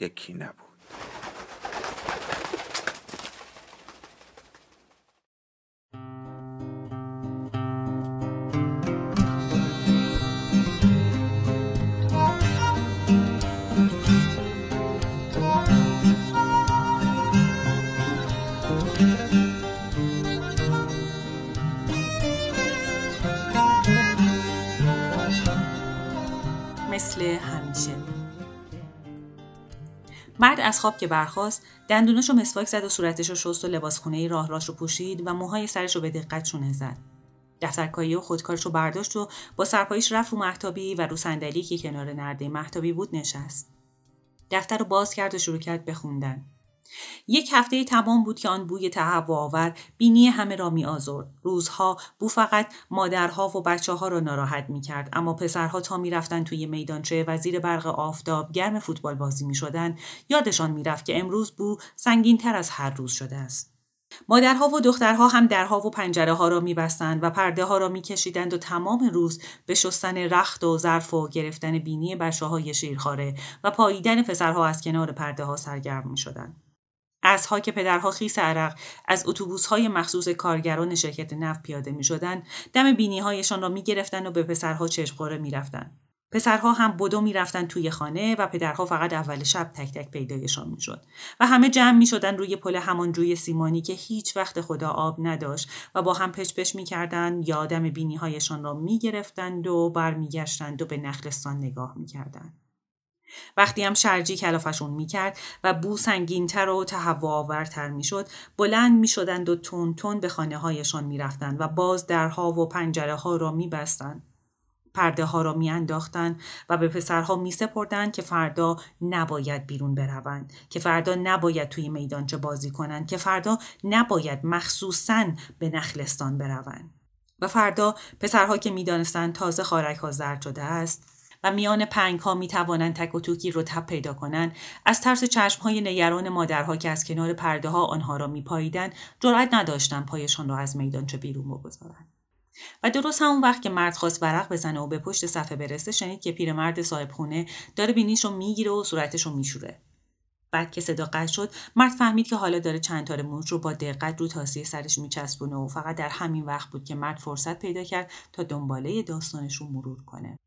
یکی نبود. از خواب که برخاست دندونش رو مسواک زد و صورتش رو شست و لباس خونه راه راش رو پوشید و موهای سرش رو به دقت شونه زد. دفترکایی و خودکارش رو برداشت و با سرپایش رفت رو محتابی و رو صندلی که کنار نرده محتابی بود نشست. دفتر رو باز کرد و شروع کرد بخوندن یک هفته تمام بود که آن بوی تهوع آور بینی همه را می آزرد. روزها بو فقط مادرها و بچه ها را ناراحت می کرد اما پسرها تا می رفتن توی میدانچه وزیر برق آفتاب گرم فوتبال بازی می شدن یادشان می رفت که امروز بو سنگین تر از هر روز شده است. مادرها و دخترها هم درها و پنجره ها را می بستند و پرده ها را می کشیدند و تمام روز به شستن رخت و ظرف و گرفتن بینی بچه های شیرخاره و پاییدن پسرها از کنار پرده ها سرگرم می شدند. ها که پدرها خیس عرق از اتوبوس های مخصوص کارگران شرکت نفت پیاده می شدن دم بینی هایشان را می گرفتن و به پسرها چشمخوره می رفتن. پسرها هم بدو می رفتن توی خانه و پدرها فقط اول شب تک تک پیدایشان می شد. و همه جمع می شدن روی پل همان جوی سیمانی که هیچ وقت خدا آب نداشت و با هم پچ پچ می کردن یا دم بینی هایشان را می گرفتند و برمیگشتند و به نخلستان نگاه می کردند. وقتی هم شرجی کلافشون می‌کرد و بو سنگینتر و تهوع آورتر می‌شد بلند می‌شدند و تون تون به خانه هایشان می‌رفتند و باز درها و پنجره ها را میبستند. پرده ها را میانداختند و به پسرها می سپردند که فردا نباید بیرون بروند که فردا نباید توی میدانچه بازی کنند که فردا نباید مخصوصا به نخلستان بروند. و فردا پسرها که می‌دانستند تازه خارک ها زرد شده است و میان پنگ ها می توانند تک و توکی رو تب پیدا کنند. از ترس چشم های نگران مادرها که از کنار پرده ها آنها را می پاییدن جرأت نداشتند پایشان را از میدانچه بیرون بگذارند. و درست همون وقت که مرد خواست ورق بزنه و به پشت صفحه برسه شنید که پیرمرد صاحب خونه داره بینیش رو می‌گیره و صورتش رو میشوره. بعد که صدا قطع شد مرد فهمید که حالا داره چند تار موج رو با دقت رو تاسی سرش میچسبونه و فقط در همین وقت بود که مرد فرصت پیدا کرد تا دنباله داستانش رو مرور کنه.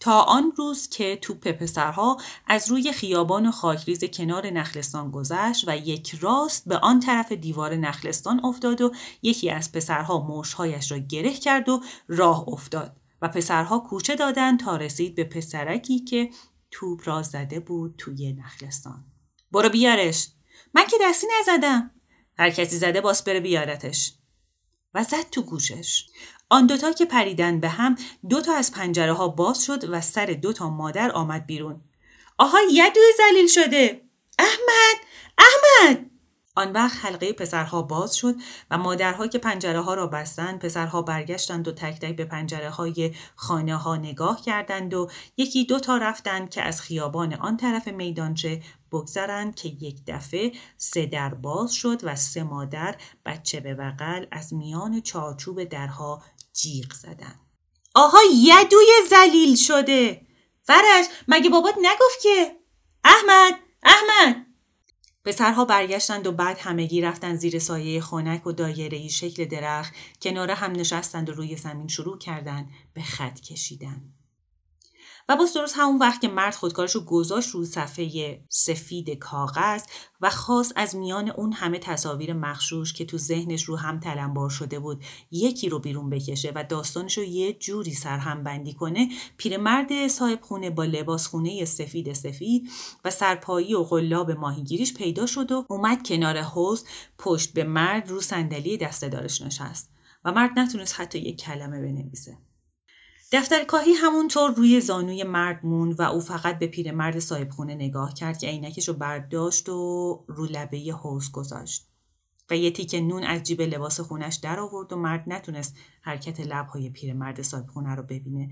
تا آن روز که توپ پسرها از روی خیابان خاکریز کنار نخلستان گذشت و یک راست به آن طرف دیوار نخلستان افتاد و یکی از پسرها موشهایش را گره کرد و راه افتاد و پسرها کوچه دادند تا رسید به پسرکی که توپ را زده بود توی نخلستان. برو بیارش. من که دستی نزدم. هر کسی زده باس بره بیارتش. و زد تو گوشش. آن دوتا که پریدن به هم دوتا از پنجره ها باز شد و سر دوتا مادر آمد بیرون. آها یدو زلیل شده. احمد! احمد! آن وقت حلقه پسرها باز شد و مادرها که پنجره ها را بستند پسرها برگشتند و تک تک به پنجره های خانه ها نگاه کردند و یکی دو تا رفتند که از خیابان آن طرف میدانچه بگذرند که یک دفعه سه در باز شد و سه مادر بچه به بغل از میان چارچوب درها جیغ زدن. آها یدوی زلیل شده. فرش مگه بابات نگفت که؟ احمد احمد. پسرها برگشتند و بعد همگی رفتن زیر سایه خنک و دایره شکل درخت کنار هم نشستند و روی زمین شروع کردند به خط کشیدن. باز درست همون وقت که مرد خودکارش رو گذاشت رو صفحه سفید کاغذ و خواست از میان اون همه تصاویر مخشوش که تو ذهنش رو هم تلمبار شده بود یکی رو بیرون بکشه و داستانش رو یه جوری سرهم بندی کنه پیرمرد صاحب خونه با لباس خونه سفید سفید و سرپایی و غلاب ماهیگیریش پیدا شد و اومد کنار حوز پشت به مرد رو صندلی دسته دارش نشست و مرد نتونست حتی یک کلمه بنویسه. دفتر کاهی همونطور روی زانوی مرد موند و او فقط به پیرمرد صاحب خونه نگاه کرد که عینکش رو برداشت و رو لبه حوز گذاشت. و یه تیکه نون از جیب لباس خونش در آورد و مرد نتونست حرکت لبهای پیرمرد صاحب خونه رو ببینه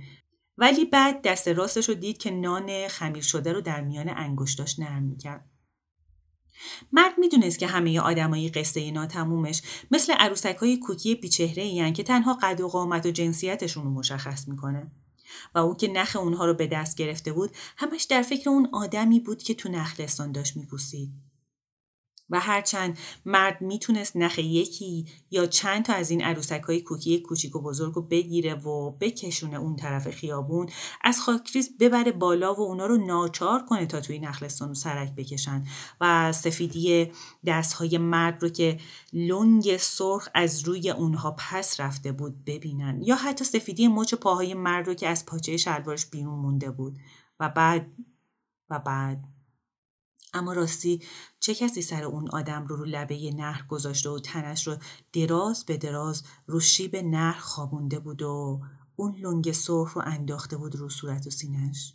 ولی بعد دست راستش رو دید که نان خمیر شده رو در میان انگشتاش نرم می‌کرد مرد می‌دونست که همه آدمای قصه ناتمومش مثل عروسک های کوکی بیچهره این که تنها قد و قامت و جنسیتشون رو مشخص می‌کنه. و اون که نخ اونها رو به دست گرفته بود همش در فکر اون آدمی بود که تو نخلستان داشت میپوسید. و هرچند مرد می‌تونست نخ یکی یا چند تا از این عروسک های کوکی کوچیک و بزرگ رو بگیره و بکشونه اون طرف خیابون از خاکریز ببره بالا و اونا رو ناچار کنه تا توی نخلستان رو سرک بکشن. و سفیدی دست های مرد رو که لنگ سرخ از روی اونها پس رفته بود ببینن. یا حتی سفیدی مچ پاهای مرد رو که از پاچه شلوارش بیرون مونده بود. و بعد و بعد. اما راستی چه کسی سر اون آدم رو رو لبه نهر گذاشته و تنش رو دراز به دراز رو شیب نهر خوابونده بود و اون لنگ سرخ رو انداخته بود رو صورت و سینش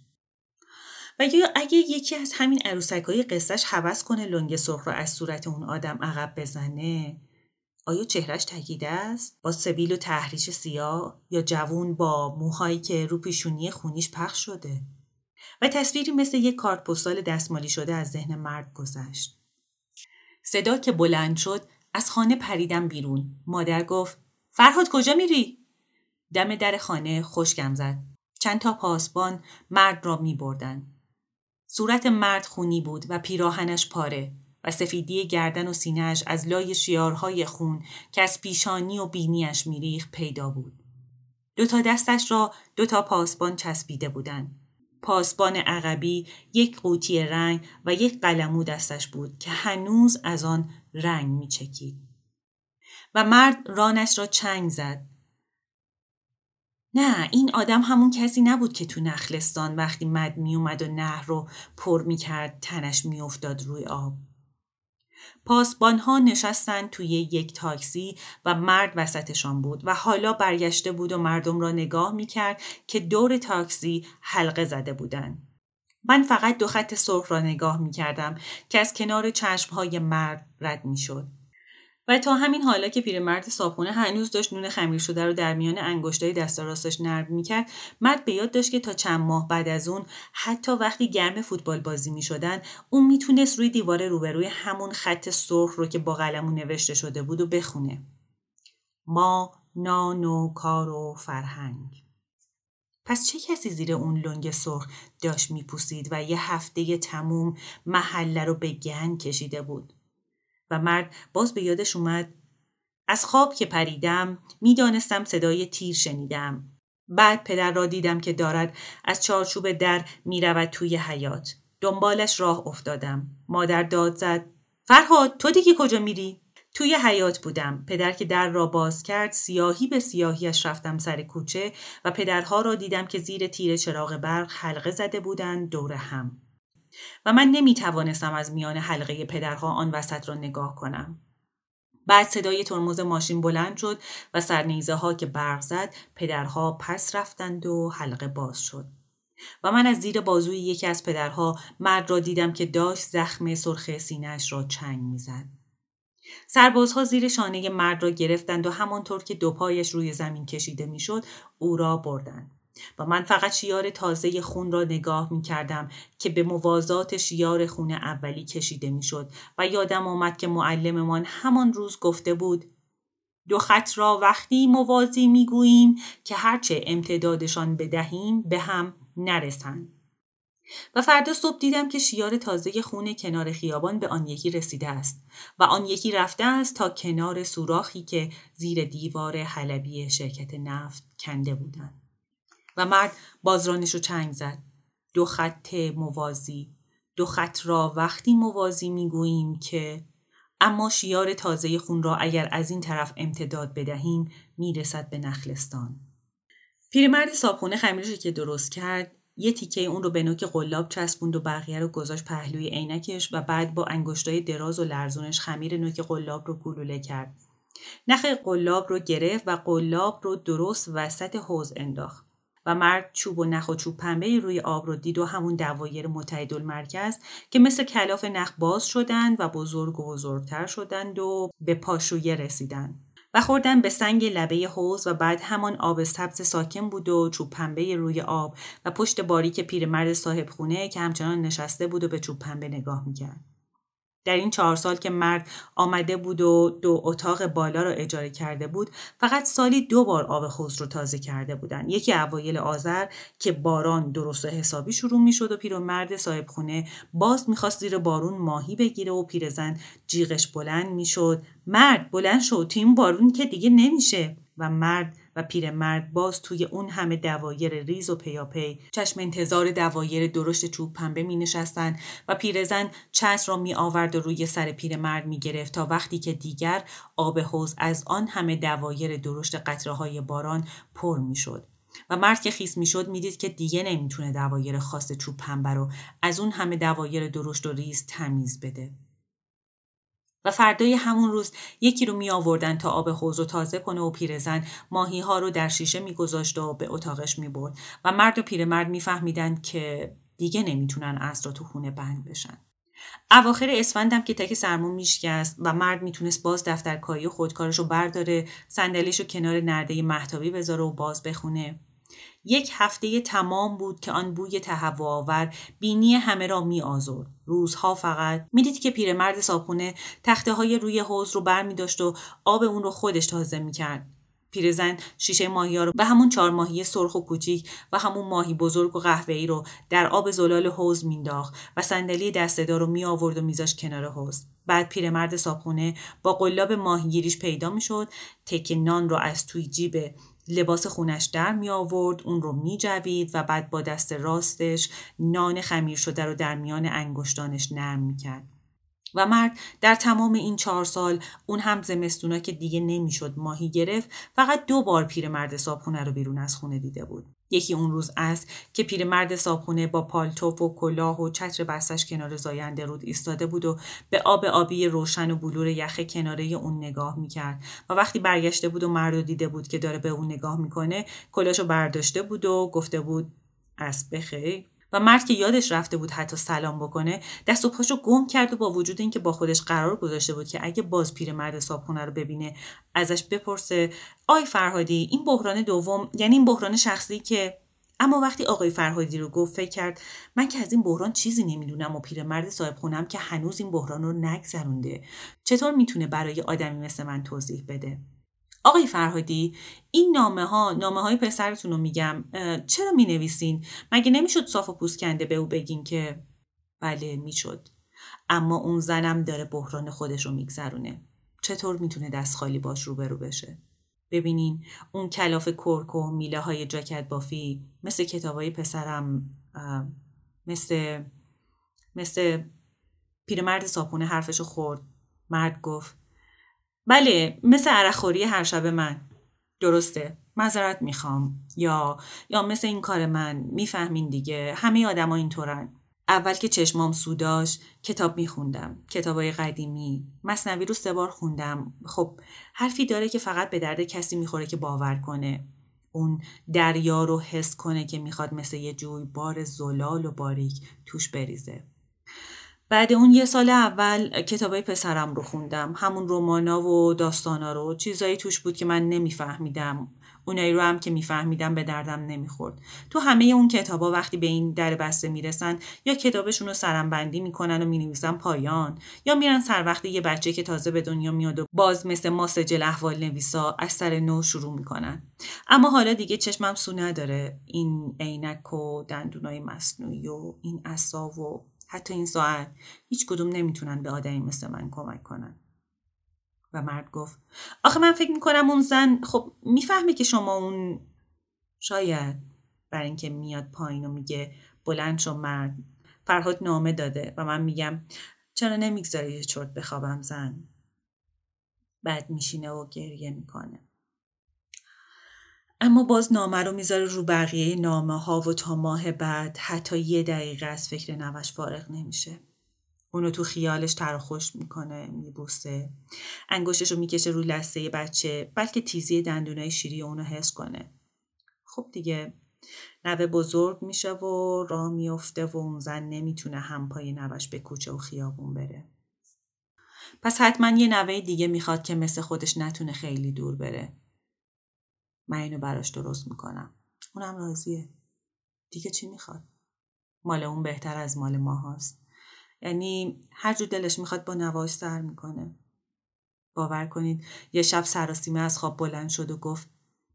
و یا اگه یکی از همین عروسک های قصهش حوض کنه لنگ سرخ رو از صورت اون آدم عقب بزنه آیا چهرش تکیده است؟ با سبیل و تحریش سیاه یا جوون با موهایی که رو پیشونی خونیش پخش شده؟ و تصویری مثل یک کارت پستال دستمالی شده از ذهن مرد گذشت. صدا که بلند شد از خانه پریدم بیرون. مادر گفت فرهاد کجا میری؟ دم در خانه خشکم زد. چند تا پاسبان مرد را می بردن. صورت مرد خونی بود و پیراهنش پاره و سفیدی گردن و سینهش از لای شیارهای خون که از پیشانی و بینیش میریخ پیدا بود. دو تا دستش را دو تا پاسبان چسبیده بودند. پاسبان عقبی یک قوطی رنگ و یک قلمو دستش بود که هنوز از آن رنگ می چکید. و مرد رانش را چنگ زد. نه این آدم همون کسی نبود که تو نخلستان وقتی مد می اومد و نهر رو پر می کرد تنش می افتاد روی آب. پاسبان ها نشستن توی یک تاکسی و مرد وسطشان بود و حالا برگشته بود و مردم را نگاه می کرد که دور تاکسی حلقه زده بودند. من فقط دو خط سرخ را نگاه می کردم که از کنار چشم های مرد رد می شد. و تا همین حالا که پیرمرد صابخونه هنوز داشت نون خمیر شده رو در میان انگشتای دست راستش نرم می‌کرد مرد به یاد داشت که تا چند ماه بعد از اون حتی وقتی گرم فوتبال بازی می‌شدن اون می‌تونست روی دیوار روبروی همون خط سرخ رو که با قلمون نوشته شده بود و بخونه. ما نان و کار و فرهنگ. پس چه کسی زیر اون لنگ سرخ داشت میپوسید و یه هفته تموم محله رو به گن کشیده بود؟ و مرد باز به یادش اومد از خواب که پریدم می‌دانستم صدای تیر شنیدم. بعد پدر را دیدم که دارد از چارچوب در می‌رود توی حیات دنبالش راه افتادم. مادر داد زد فرهاد تو دیگه کجا میری؟ توی حیات بودم. پدر که در را باز کرد سیاهی به سیاهیش رفتم سر کوچه و پدرها را دیدم که زیر تیر چراغ برق حلقه زده بودند دور هم. و من نمی توانستم از میان حلقه پدرها آن وسط را نگاه کنم. بعد صدای ترمز ماشین بلند شد و سرنیزه ها که برق زد پدرها پس رفتند و حلقه باز شد. و من از زیر بازوی یکی از پدرها مرد را دیدم که داشت زخم سرخ سینهش را چنگ می‌زد. سربازها زیر شانه مرد را گرفتند و همانطور که دو پایش روی زمین کشیده می‌شد او را بردند. و من فقط شیار تازه خون را نگاه می کردم که به موازات شیار خون اولی کشیده می شد و یادم آمد که معلممان همان روز گفته بود دو خط را وقتی موازی می گوییم که هرچه امتدادشان بدهیم به هم نرسند. و فردا صبح دیدم که شیار تازه خون کنار خیابان به آن یکی رسیده است و آن یکی رفته است تا کنار سوراخی که زیر دیوار حلبی شرکت نفت کنده بودند. و مرد بازرانش رو چنگ زد. دو خط موازی. دو خط را وقتی موازی می‌گوییم که اما شیار تازه خون را اگر از این طرف امتداد بدهیم می‌رسد به نخلستان. پیرمرد صابخونه خمیرش که درست کرد یه تیکه اون رو به نوک قلاب چسبوند و بقیه رو گذاشت پهلوی عینکش و بعد با انگشتای دراز و لرزونش خمیر نوک قلاب رو گلوله کرد نخ قلاب رو گرفت و قلاب رو درست وسط حوز انداخت و مرد چوب و نخ و چوب پنبه روی آب رو دید و همون دوایر متحد مرکز که مثل کلاف نخ باز شدند و بزرگ و بزرگتر شدند و به پاشویه رسیدند. و خوردن به سنگ لبه حوز و بعد همان آب سبز ساکن بود و چوب پنبه روی آب و پشت باریک پیرمرد صاحب خونه که همچنان نشسته بود و به چوب پنبه نگاه می‌کرد. در این چهار سال که مرد آمده بود و دو اتاق بالا را اجاره کرده بود فقط سالی دو بار آب حوض رو تازه کرده بودند. یکی اوایل آذر که باران درست و حسابی شروع می‌شد و پیرمرد صاحب خونه باز می‌خواست زیر بارون ماهی بگیره و پیرزن جیغش بلند می‌شد. مرد بلند شد تیم بارون که دیگه نمیشه. و مرد و پیرمرد باز توی اون همه دوایر ریز و پیاپی چشم انتظار دوایر درشت چوب پنبه می نشستن و پیرزن چتر را می آورد و روی سر پیرمرد می گرفت تا وقتی که دیگر آب حوز از آن همه دوایر درشت قطره های باران پر می شد. و مرد که خیس می‌شد می‌دید که دیگه نمی‌تونه دوایر خاص چوب پنبه رو از اون همه دوایر درشت و ریز تمیز بده. و فردای همون روز یکی رو می آوردن تا آب حوض رو تازه کنه و پیرزن ماهی ها رو در شیشه میگذاشت و به اتاقش می برد و مرد و پیرمرد میفهمیدند که دیگه نمی‌تونن اسرا تو خونه بند بشن. اواخر اسفندم که تک سرمون میشکست و مرد می‌تونست باز دفترکاری و خودکارش رو برداره صندلیش رو کنار نرده محتابی بذاره و باز بخونه یک هفته تمام بود که آن بوی تهوع بینی همه را می آزرد. روزها فقط می‌دید که پیرمرد صابخونه تخته های روی حوز رو بر می داشت و آب اون رو خودش تازه می کرد. پیرزن شیشه ماهی ها رو به همون چهار ماهی سرخ و کوچیک و همون ماهی بزرگ و قهوه‌ای رو در آب زلال حوز مینداخت و صندلی دستهدار رو می آورد و میذاش کنار حوز. بعد پیرمرد صابخونه با قلاب ماهیگیریش پیدا می‌شد تک نان رو از توی جیب لباس خونش در می آورد اون رو می جوید و بعد با دست راستش نان خمیر شده رو در میان انگشتانش نرم می کرد. و مرد در تمام این چهار سال اون هم زمستونا که دیگه نمی‌شد ماهی گرفت فقط دو بار پیرمرد صابخونه رو بیرون از خونه دیده بود یکی اون روز است که پیرمرد صابخونه با پالتوف و کلاه و چتر بستش کنار زاینده رود ایستاده بود و به آب آبی روشن و بلور یخ کناره اون نگاه می‌کرد و وقتی برگشته بود و مرد دیده بود که داره به اون نگاه می‌کنه کلاشو برداشته بود و گفته بود از بخیر. و مرد که یادش رفته بود حتی سلام بکنه دست و پاشو گم کرد و با وجود اینکه با خودش قرار گذاشته بود که اگه باز پیرمرد صابخونه رو ببینه ازش بپرسه. آی فرهادی این بحران دوم یعنی این بحران شخصی که اما وقتی آقای فرهادی رو گفت فکر کرد من که از این بحران چیزی نمی‌دونم و پیرمرد صاحب خونم که هنوز این بحران رو نگذرونده. چطور می‌تونه برای آدمی مثل من توضیح بده؟ آقای فرهادی این نامه ها نامه های پسرتون رو میگم چرا می نویسین؟ مگه نمی‌شد صاف و پوست کنده به او بگین که بله می‌شد. اما اون زنم داره بحران خودش رو میگذرونه. چطور می‌تونه دست خالی باش روبرو بشه؟ ببینین اون کلاف کرک و میله های جاکت بافی مثل کتاب های پسرم مثل مثل پیرمرد صاپونه حرفشو خورد. مرد گفت بله مثل عرخوری هر شب من. درسته. معذرت می‌خوام. یا یا مثل این کار من. می‌فهمین دیگه. همه آدما اینطورن. اول که چشمام سوداش کتاب میخوندم. کتابای قدیمی. مصنوی رو سه بار خوندم. خب حرفی داره که فقط به درد کسی می‌خوره که باور کنه. اون دریا رو حس کنه که می‌خواد مثل یه جوی بار زلال و باریک توش بریزه. بعد اون یه سال اول کتابای پسرم رو خوندم. همون رومانا و داستانا رو. چیزایی توش بود که من نمیفهمیدم. اونایی رو هم که میفهمیدم به دردم نمی‌خورد. تو همه اون کتابا وقتی به این در بسته می‌رسن یا کتابشون رو سرم بندی می‌کنن و می‌نویسن پایان یا میرن سر وقتی یه بچه که تازه به دنیا میاد و باز مثل ما سجل احوال نویسا از سر نو شروع می‌کنن. اما حالا دیگه چشمم سو نداره. این عینک و دندونای مصنوعی و این عصا و حتی این ساعت هیچ کدوم نمی‌تونن به آدمی مثل من کمک کنن. و مرد گفت آخه من فکر می‌کنم اون زن خب می‌فهمه که شما اون شاید بر اینکه میاد پایین و میگه بلند شو مرد فرهاد نامه داده و من میگم چرا نمی‌گذاری چرت بخوابم زن؟ بعد میشینه و گریه می‌کنه. اما باز نامه رو می‌ذاره رو بقیه نامه ها و تا ماه بعد حتی یه دقیقه از فکر نوش فارغ نمیشه. اونو تو خیالش تر خوش می‌کنه میبوسه. انگشتش رو می‌کشه رو لسه بچه بلکه تیزی دندونای شیری اونو حس کنه. خب دیگه نوه بزرگ میشه و راه میفته و اون زن نمی‌تونه همپای نوش به کوچه و خیابون بره. پس حتما یه نوه دیگه می‌خواد که مثل خودش نتونه خیلی دور بره. من اینو براش درست می‌کنم. اونم راضیه. دیگه چی می‌خواد؟ مال اون بهتر از مال ما هاست. یعنی هر جور دلش می‌خواد با نواش سر می‌کنه. باور کنید یه شب سراسیمه از خواب بلند شد و گفت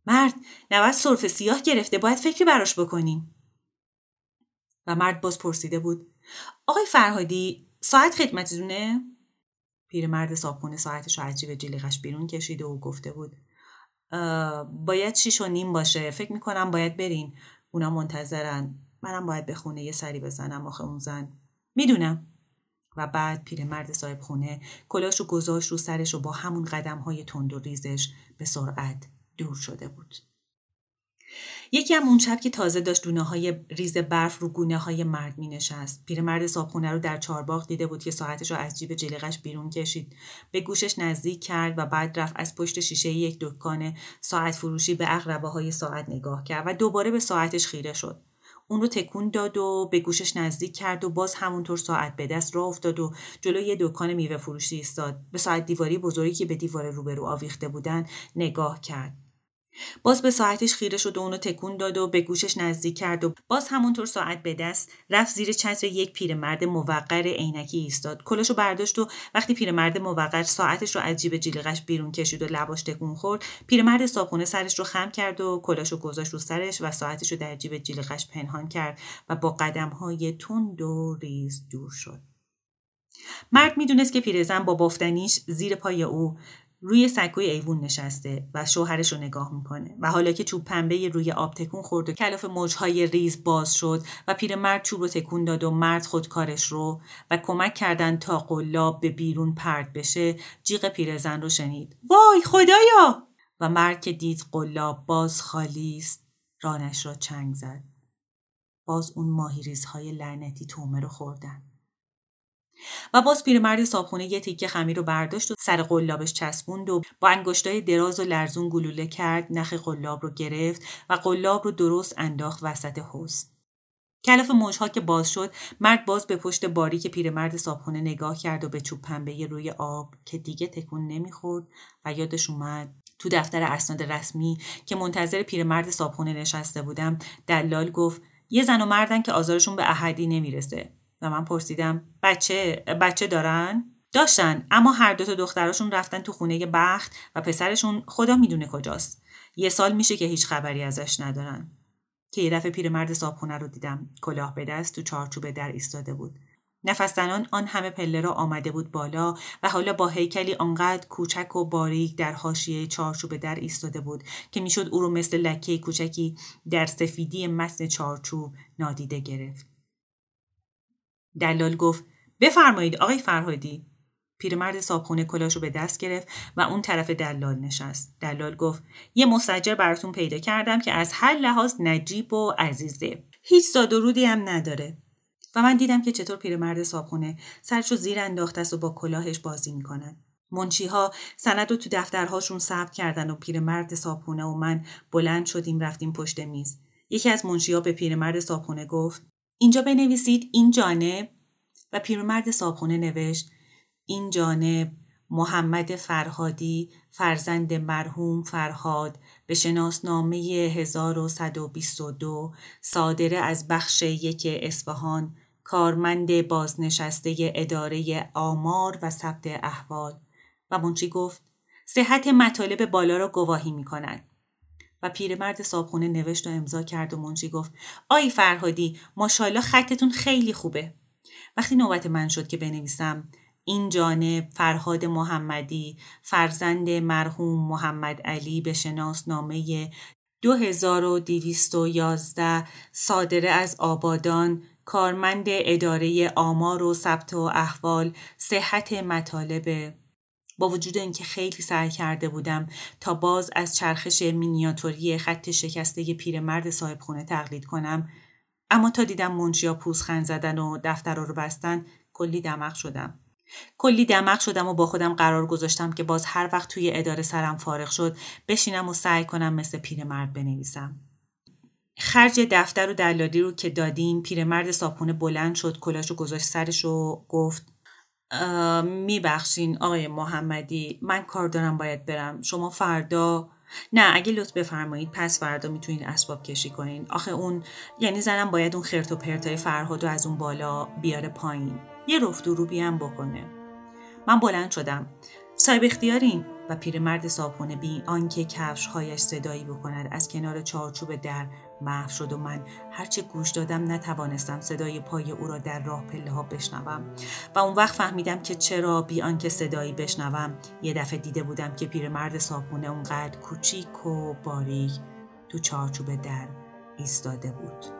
مرد نوت صرف سیاه گرفته باید فکری براش بکنیم. و مرد باز پرسیده بود آقای فرهادی ساعت خدمتتونه؟ پیرمرد صابخونه ساعتش رو عجیب جلیقش بیرون کشیده و گفته بود باید شیش و نیم باشه. فکر می‌کنم باید برین. اونا منتظرن. منم باید به خونه یه سری بزنم. آخه اون زن. می‌دونم. و بعد پیرمرد صاحب خونه کلاش رو گذاشت رو سرش و با همون قدم های تند و ریزش به سرعت دور شده بود. یکی هم اون شب که تازه داشت دونه های ریز برف رو گونه های مرد می نشست. پیرمرد صابخونه رو در چارباغ دیده بود که ساعتش رو از جیب جلیقش بیرون کشید. به گوشش نزدیک کرد و بعد رفت از پشت شیشه یک دکان ساعت فروشی به اقربه های ساعت نگاه کرد و دوباره به ساعتش خیره شد. اون رو تکون داد و به گوشش نزدیک کرد و باز همونطور ساعت به دست راه افتاد و جلوی یه دکان میوه فروشی ایستاد به ساعت دیواری بزرگی که به دیوار روبرو آویخته بودن نگاه کرد باز به ساعتش خیره شد و اونو تکون داد و به گوشش نزدیک کرد و باز همونطور ساعت به دست رفت زیر چتر یک پیرمرد موقر عینکی ایستاد. کلاشو برداشت و وقتی پیرمرد موقر ساعتش رو از جیب جلیقش بیرون کشید و لباش تکون خورد پیرمرد صابخونه سرش رو خم کرد و کلاشو گذاشت رو سرش و ساعتش رو در جیب جلیقش پنهان کرد و با قدم های تند و ریز دور شد. مرد می‌دونست که پیرزن با بافتنیش زیر پای او روی سکوی ایوون نشسته و شوهرش رو نگاه می‌کنه و حالا که چوب پنبه روی آب تکون خورد و کلاف موجهای ریز باز شد و پیرمرد چوب رو تکون داد و مرد خودکارش رو و کمک کردن تا قلاب به بیرون پرد بشه جیغ پیرزن رو شنید. وای خدایا! و مرد که دید قلاب باز خالی است رانش را چنگ زد. باز اون ماهی ریزهای لعنتی تومه رو خوردن. و باز پیرمرد صابخونه یه تیکه خمیر رو برداشت و سر قلابش چسبوند و با انگشتای دراز و لرزون گلوله کرد نخ قلاب رو گرفت و قلاب رو درست انداخت وسط حوز کلف موجها که باز شد مرد باز به پشت باری که پیرمرد صابخونه نگاه کرد و به چوب پنبه روی آب که دیگه تکون نمی‌خورد و یادش اومد تو دفتر اسناد رسمی که منتظر پیرمرد صابخونه نشسته بودم دلال گفت یه زن و مردن که آزارشون به احدی نمی‌رسه. و من پرسیدم بچه بچه دارن؟ داشتن اما هر دو تا دختراشون رفتن تو خونه بخت و پسرشون خدا می‌دونه کجاست. یه سال میشه که هیچ خبری ازش ندارن. که یه دفعه پیرمرد صابخونه رو دیدم. کلاه به دست تو چارچوب در ایستاده بود. نفس زنان آن همه پله را آمده بود بالا و حالا با هیکلی آنقدر کوچک و باریک در حاشیه چارچوب در ایستاده بود که می‌شد او رو مثل لکه کوچکی در سفیدی متن چارچوب نادیده گرفت. دلال گفت بفرمایید آقای فرهادی. پیرمرد صابخونه کلاشو به دست گرفت و اون طرف دلال نشست. دلال گفت یه مستجر براتون پیدا کردم که از هر لحاظ نجیب و عزیزه. هیچ زاد و هم نداره. و من دیدم که چطور پیرمرد صابخونه سرشو زیر انداخته است و با کلاهش بازی می‌کنن. منچی ها سند رو تو دفترهاشون ثبت کردن و پیرمرد صابخونه و من بلند شدیم رفتیم پشت میز. یکی از منشی ها به پیرمرد صابخونه گفت اینجا بنویسید این جانب و پیرمرد صابخونه نوشت این جانب محمد فرهادی فرزند مرحوم فرهاد به شناسنامه 1122 صادره از بخش یک اصفهان کارمند بازنشسته اداره آمار و ثبت احوال و منچی گفت صحت مطالب بالا را گواهی می کند. و پیرمرد صابخونه نوشت و امضا کرد و منشی گفت آی فرهادی ماشاءالله خطتون خیلی خوبه. وقتی نوبت من شد که بنویسم این جانب فرهاد محمدی فرزند مرحوم محمد علی به شناسنامه 2211 صادره از آبادان کارمند اداره آمار و ثبت و احوال صحت مطالب با وجود اینکه خیلی سعی کرده بودم تا باز از چرخش مینیاتوری خط شکسته پیرمرد صاحب خونه تقلید کنم اما تا دیدم منشیا پوزخند زدن و دفتر رو بستن کلی دمق شدم. کلی دمق شدم و با خودم قرار گذاشتم که باز هر وقت توی اداره سرم فارغ شد بشینم و سعی کنم مثل پیرمرد بنویسم. خرج دفتر و دلالی رو که دادیم پیرمرد صاپونه بلند شد کلاشو گذاشت سرش و گفت میبخشین آقای محمدی. من کار دارم باید برم. شما فردا نه اگه لطف بفرمایید پس فردا می‌تونین اسباب کشی کنین. آخه اون یعنی زنم باید اون خرت و پرتای فرهاد از اون بالا بیاره پایین. یه رفت و روبی هم بکنه. من بلند شدم. صاحب اختیارین؟ و پیرمرد صاحبونه بی آنکه کفش هایش صدایی بکند از کنار چارچوب در محو شد و من هرچه گوش دادم نتوانستم صدای پای او را در راه پله ها بشنوم و اون وقت فهمیدم که چرا بی آنکه صدایی بشنوم یه دفعه دیده بودم که پیرمرد صاحبونه اونقدر کوچیک و باریک تو چارچوب در ایستاده بود.